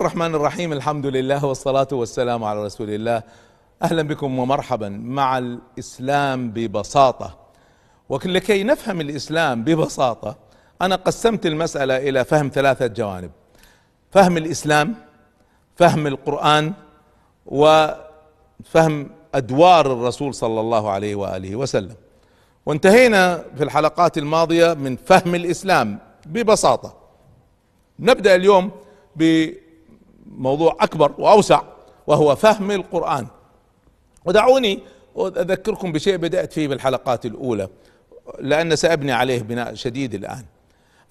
الرحمن الرحيم الحمد لله والصلاة والسلام على رسول الله. أهلا بكم ومرحبا مع الإسلام ببساطة. ولكي نفهم الإسلام ببساطة أنا قسمت المسألة إلى فهم ثلاثة جوانب. فهم الإسلام فهم القرآن وفهم أدوار الرسول صلى الله عليه وآله وسلم. وانتهينا في الحلقات الماضية من فهم الإسلام ببساطة. نبدأ اليوم بموضوع أكبر وأوسع وهو فهم القرآن. ودعوني أذكركم بشيء بدأت فيه بالحلقات الأولى لأن سأبني عليه بناء شديد الآن.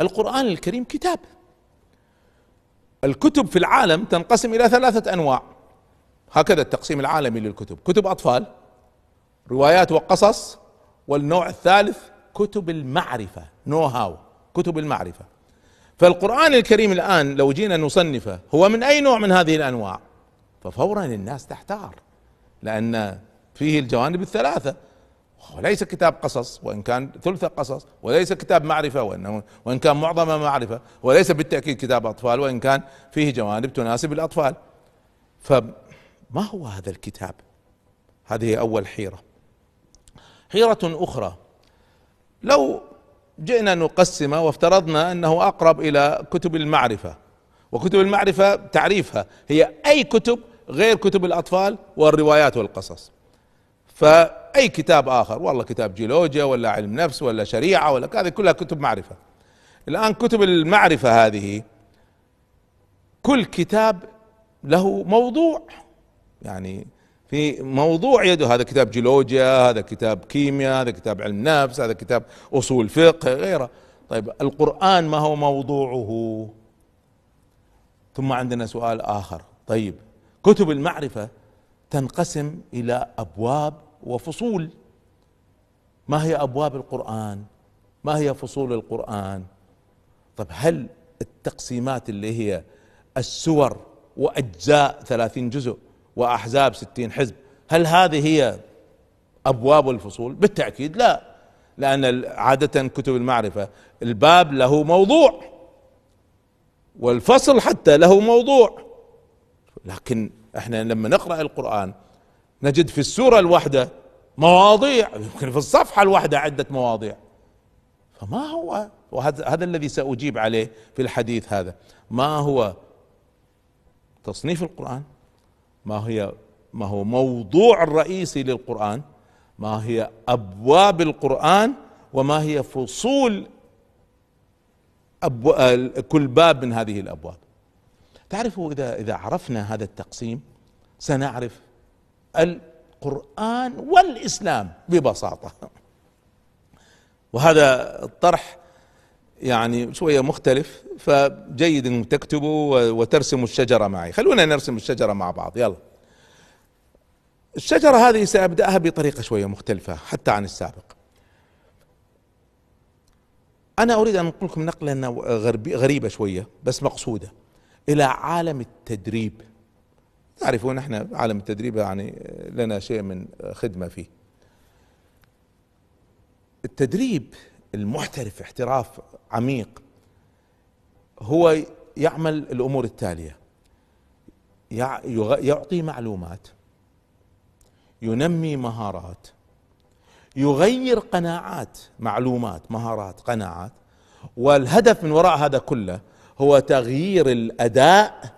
القرآن الكريم كتاب. الكتب في العالم تنقسم إلى ثلاثة أنواع. هكذا التقسيم العالمي للكتب. كتب أطفال روايات وقصص والنوع الثالث كتب المعرفة نو هاو كتب المعرفة. فالقرآن الكريم الآن لو جينا نصنفه هو من أي نوع من هذه الأنواع؟ ففورا الناس تحتار لأن فيه الجوانب الثلاثة. وليس كتاب قصص وإن كان ثلث قصص وليس كتاب معرفة وإنه وإن كان معظمه معرفة وليس بالتأكيد كتاب أطفال وإن كان فيه جوانب تناسب الأطفال. فما هو هذا الكتاب؟ هذه أول حيرة. حيرة أخرى. لو جئنا نقسمه وافترضنا أنه أقرب إلى كتب المعرفة وكتب المعرفة تعريفها هي أي كتب غير كتب الأطفال والروايات والقصص. فأي كتاب آخر؟ والله كتاب جيولوجيا ولا علم نفس ولا شريعة ولا هذه كلها كتب معرفة. الآن كتب المعرفة هذه كل كتاب له موضوع يعني في موضوع يده. هذا كتاب جيولوجيا هذا كتاب كيمياء هذا كتاب علم نفس هذا كتاب أصول فقه غيره. طيب القرآن ما هو موضوعه؟ ثم عندنا سؤال آخر. طيب كتب المعرفة تنقسم إلى أبواب وفصول. ما هي أبواب القرآن؟ ما هي فصول القرآن؟ طيب هل التقسيمات اللي هي السور وأجزاء ثلاثين جزء وأحزاب ستين حزب. هل هذه هي أبواب الفصول؟ بالتأكيد لا لأن عادة كتب المعرفة الباب له موضوع والفصل حتى له موضوع. لكن إحنا لما نقرأ القرآن نجد في السورة الواحدة مواضيع يمكن في الصفحة الواحدة عدة مواضيع. فما هو؟ وهذا هذا الذي سأجيب عليه في الحديث هذا. ما هو تصنيف القرآن؟ ما هي ما هو موضوع الرئيسي للقرآن ما هي أبواب القرآن وما هي فصول أبو كل باب من هذه الأبواب. تعرفوا إذا إذا عرفنا هذا التقسيم سنعرف القرآن والإسلام ببساطة. وهذا الطرح يعني شوية مختلف فجيد ان تكتبوا وترسموا الشجرة معي. خلونا نرسم الشجرة مع بعض يلا. الشجرة هذه سأبدأها بطريقة شوية مختلفة حتى عن السابق. أنا أريد أن أقول لكم نقلة غريبة شوية بس مقصودة. إلى عالم التدريب. تعرفون إحنا عالم التدريب يعني لنا شيء من خدمة فيه. التدريب المحترف احتراف عميق هو يعمل الأمور التالية. يعطي معلومات ينمي مهارات يغير قناعات معلومات مهارات قناعات. والهدف من وراء هذا كله هو تغيير الأداء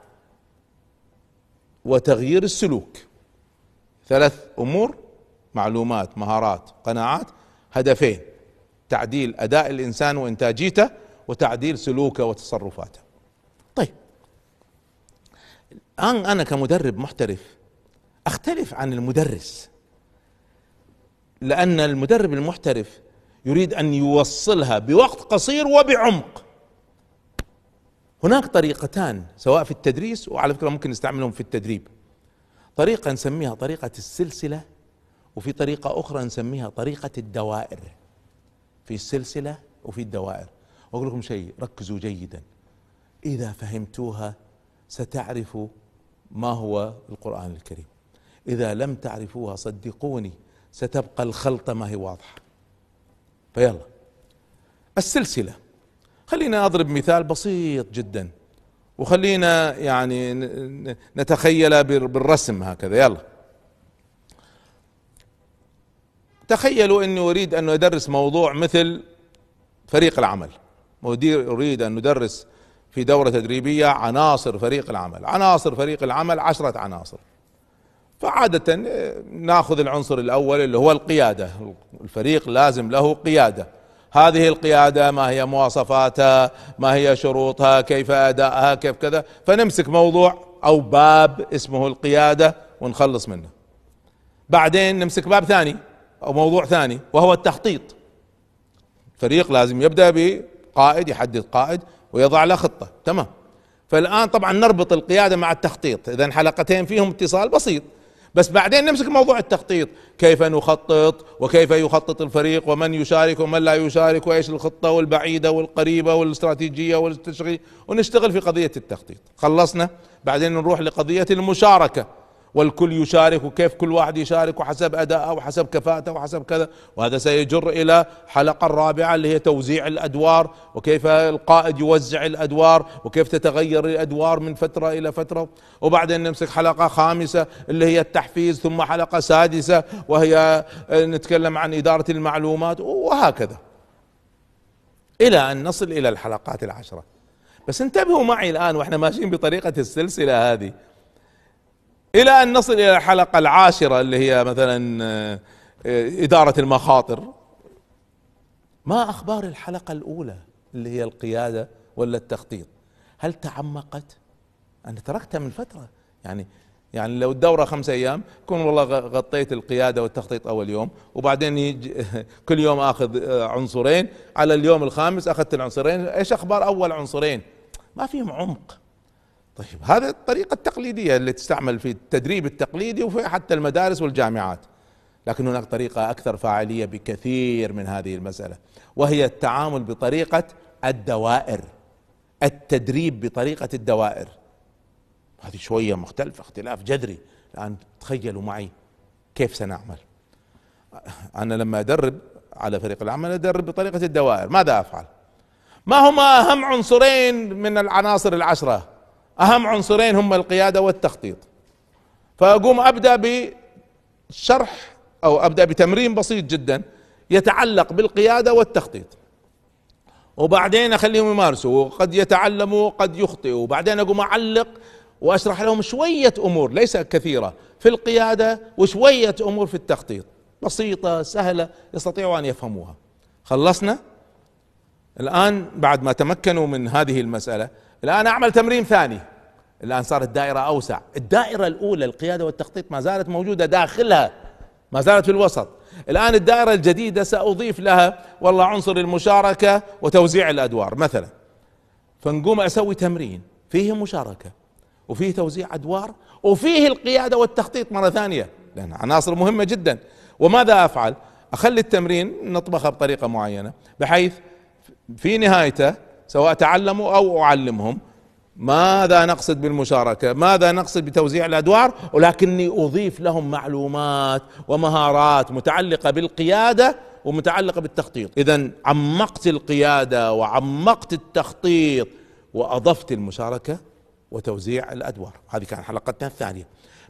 وتغيير السلوك. ثلاث أمور معلومات مهارات قناعات هدفين. تعديل أداء الإنسان وإنتاجيته وتعديل سلوكه وتصرفاته. طيب. الآن أنا كمدرب محترف أختلف عن المدرس لأن المدرب المحترف يريد أن يوصلها بوقت قصير وبعمق. هناك طريقتان سواء في التدريس وعلى فكرة ممكن نستعملهم في التدريب. طريقة نسميها طريقة السلسلة وفي طريقة أخرى نسميها طريقة الدوائر. في السلسلة وفي الدوائر. وأقول لكم شيء ركزوا جيدا. إذا فهمتوها ستعرفوا ما هو القرآن الكريم. إذا لم تعرفوها صدقوني ستبقى الخلطه ما هي واضحه فيلا. السلسلة. خلينا أضرب مثال بسيط جدا. وخلينا يعني نتخيل بالرسم هكذا. يلا. تخيلوا إني أريد أن أدرس موضوع مثل فريق العمل. مدير أريد أن ندرس في دورة تدريبية عناصر فريق العمل. عناصر فريق العمل عشرة عناصر. فعادة ناخذ العنصر الأول اللي هو القيادة. الفريق لازم له قيادة. هذه القيادة ما هي مواصفاتها؟ ما هي شروطها؟ كيف أدائها؟ كيف كذا؟ فنمسك موضوع أو باب اسمه القيادة ونخلص منه. بعدين نمسك باب ثاني. أو موضوع ثاني وهو التخطيط. فريق لازم يبدأ بقائد يحدد قائد ويضع له خطة. تمام. فالآن طبعا نربط القيادة مع التخطيط. إذا حلقتين فيهم اتصال بسيط. بس بعدين نمسك موضوع التخطيط. كيف نخطط وكيف يخطط الفريق ومن يشارك ومن لا يشارك وإيش الخطة والبعيدة والقريبة والاستراتيجية والتشغيل. ونشتغل في قضية التخطيط. خلصنا. بعدين نروح لقضية المشاركة. والكل يشارك وكيف كل واحد يشارك وحسب أدائه وحسب كفاءته وحسب كذا. وهذا سيجر إلى حلقة الرابعة اللي هي توزيع الأدوار وكيف القائد يوزع الأدوار وكيف تتغير الأدوار من فترة إلى فترة. وبعدين نمسك حلقة خامسة اللي هي التحفيز ثم حلقة سادسة وهي نتكلم عن إدارة المعلومات وهكذا. إلى أن نصل إلى الحلقات العشرة. بس انتبهوا معي الآن وإحنا ماشيين بطريقة السلسلة هذه. إلى أن نصل إلى الحلقة العاشرة اللي هي مثلا آه، إدارة المخاطر. ما أخبار الحلقة الأولى اللي هي القيادة ولا التخطيط؟ هل تعمقت؟ أنا تركتها من فترة. يعني يعني لو الدورة خمس أيام كون والله غطيت القيادة والتخطيط أول يوم وبعدين كل يوم آخذ آه، عنصرين. على اليوم الخامس أخذت العنصرين. إيش أخبار أول عنصرين؟ ما فيهم عمق. طيب هذه الطريقة التقليدية اللي تستعمل في التدريب التقليدي وفي حتى المدارس والجامعات. لكن هناك طريقة أكثر فاعلية بكثير من هذه المسألة وهي التعامل بطريقة الدوائر التدريب بطريقة الدوائر. هذه شوية مختلفة اختلاف جذري. الآن تخيلوا معي كيف سنعمل. أنا لما أدرب على فريق العمل أدرب بطريقة الدوائر. ماذا أفعل؟ ما هما أهم عنصرين من العناصر العشرة؟ أهم عنصرين هم القيادة والتخطيط. فأقوم أبدأ بشرح أو أبدأ بتمرين بسيط جدا يتعلق بالقيادة والتخطيط. وبعدين أخليهم يمارسوا وقد يتعلموا قد يخطئوا. وبعدين أقوم أعلق وأشرح لهم شوية أمور ليس كثيرة في القيادة وشوية أمور في التخطيط. بسيطة سهلة يستطيعوا أن يفهموها. خلصنا؟ الآن بعد ما تمكنوا من هذه المسألة الآن أعمل تمرين ثاني. الآن صارت دائره أوسع. الدائرة الأولى القياده والتخطيط ما زالت موجودة داخلها ما زالت في الوسط. الآن الدائرة الجديدة سأضيف لها والله عنصر المشاركة وتوزيع الأدوار. مثلا فنقوم أسوي تمرين فيه مشاركة وفيه توزيع أدوار وفيه القيادة والتخطيط مرة ثانية. لأن عناصر مهمة جدا. وماذا أفعل؟ أخلي التمرين نطبخه بطريقة معينة بحيث في نهايته سواء تعلموا أو أعلمهم ماذا نقصد بالمشاركة؟ ماذا نقصد بتوزيع الأدوار؟ ولكني أضيف لهم معلومات ومهارات متعلقة بالقيادة ومتعلقة بالتخطيط. اذا عمقت القيادة وعمقت التخطيط وأضفت المشاركة وتوزيع الأدوار. هذه كانت حلقتنا الثانية.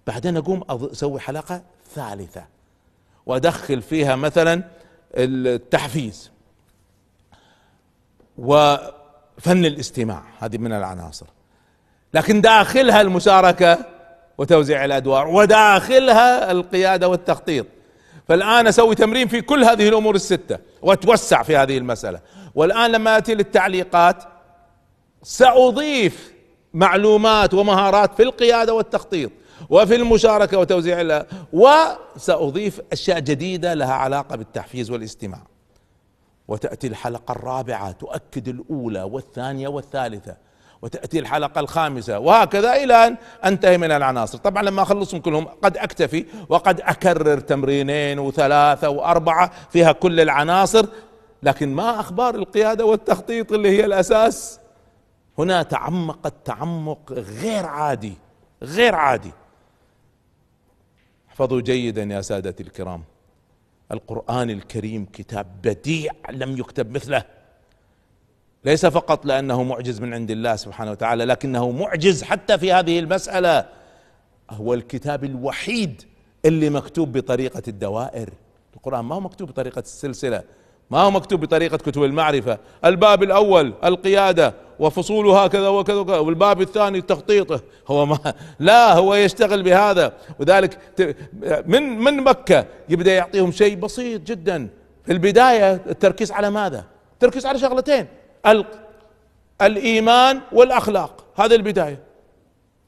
بعدين أقوم أسوي حلقة ثالثة وأدخل فيها مثلا التحفيز. و فن الاستماع. هذه من العناصر. لكن داخلها المشاركة وتوزيع الأدوار وداخلها القيادة والتخطيط. فالآن أسوي تمرين في كل هذه الأمور الستة وأتوسع في هذه المسألة. والآن لما أتي للتعليقات سأضيف معلومات ومهارات في القيادة والتخطيط وفي المشاركة وتوزيع وسأضيف أشياء جديدة لها علاقة بالتحفيز والاستماع. وتأتي الحلقة الرابعة تؤكد الأولى والثانية والثالثة وتأتي الحلقة الخامسة وهكذا إلى أن أنتهي من العناصر. طبعا لما أخلصهم كلهم قد أكتفي وقد أكرر تمرينين وثلاثة وأربعة فيها كل العناصر لكن ما أخبار القيادة والتخطيط اللي هي الأساس؟ هنا تعمقت تعمق غير عادي غير عادي. احفظوا جيدا يا سادتي الكرام. القرآن الكريم كتاب بديع لم يكتب مثله. ليس فقط لأنه معجز من عند الله سبحانه وتعالى لكنه معجز حتى في هذه المسألة. هو الكتاب الوحيد اللي مكتوب بطريقة الدوائر. القرآن ما هو مكتوب بطريقة السلسلة ما هو مكتوب بطريقة كتب المعرفة. الباب الأول القيادة. وفصولها كذا وكذا وكذا. والباب الثاني تخطيطه. هو ما لا هو يشتغل بهذا. وذلك من من مكة يبدأ يعطيهم شيء بسيط جدا. في البداية التركيز على ماذا؟ التركيز على شغلتين. الإيمان والأخلاق. هذه البداية.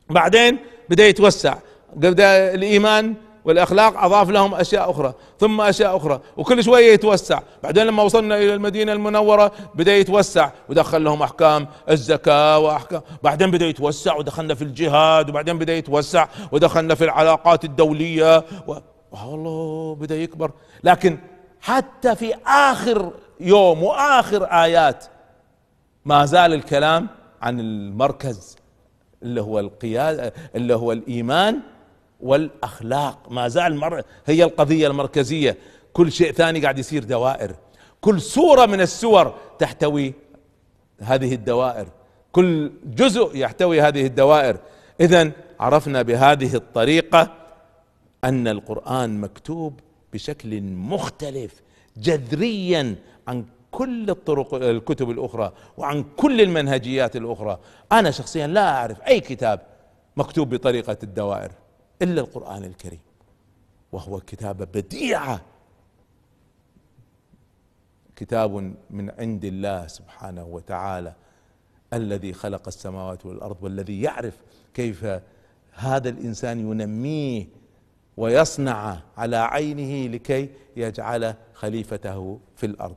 بعدين بدأ يتوسع. بدأ الإيمان والأخلاق أضاف لهم أشياء أخرى ثم أشياء أخرى وكل شوية يتوسع. بعدين لما وصلنا إلى المدينة المنورة بدأ يتوسع ودخل لهم أحكام الزكاة وأحكام بعدين بدأ يتوسع ودخلنا في الجهاد وبعدين بدأ يتوسع ودخلنا في العلاقات الدولية و... والله بدأ يكبر. لكن حتى في آخر يوم وآخر آيات ما زال الكلام عن المركز اللي هو القياده اللي هو الإيمان والأخلاق. ما زال مر هي القضية المركزية. كل شيء ثاني قاعد يصير دوائر. كل صوره من السور تحتوي هذه الدوائر. كل جزء يحتوي هذه الدوائر. اذا عرفنا بهذه الطريقة أن القرآن مكتوب بشكل مختلف جذريا عن كل الطرق الكتب الأخرى وعن كل المنهجيات الأخرى. أنا شخصيا لا أعرف أي كتاب مكتوب بطريقة الدوائر. إلا القرآن الكريم وهو كتابه بديعه كتاب من عند الله سبحانه وتعالى الذي خلق السماوات والأرض والذي يعرف كيف هذا الإنسان ينميه ويصنع على عينه لكي يجعل خليفته في الأرض.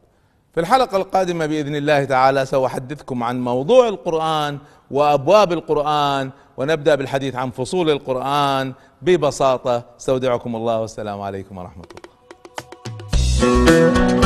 في الحلقة القادمة بإذن الله تعالى سأحدثكم عن موضوع القرآن وأبواب القرآن ونبدأ بالحديث عن فصول القرآن ببساطة. أستودعكم الله والسلام عليكم ورحمة الله.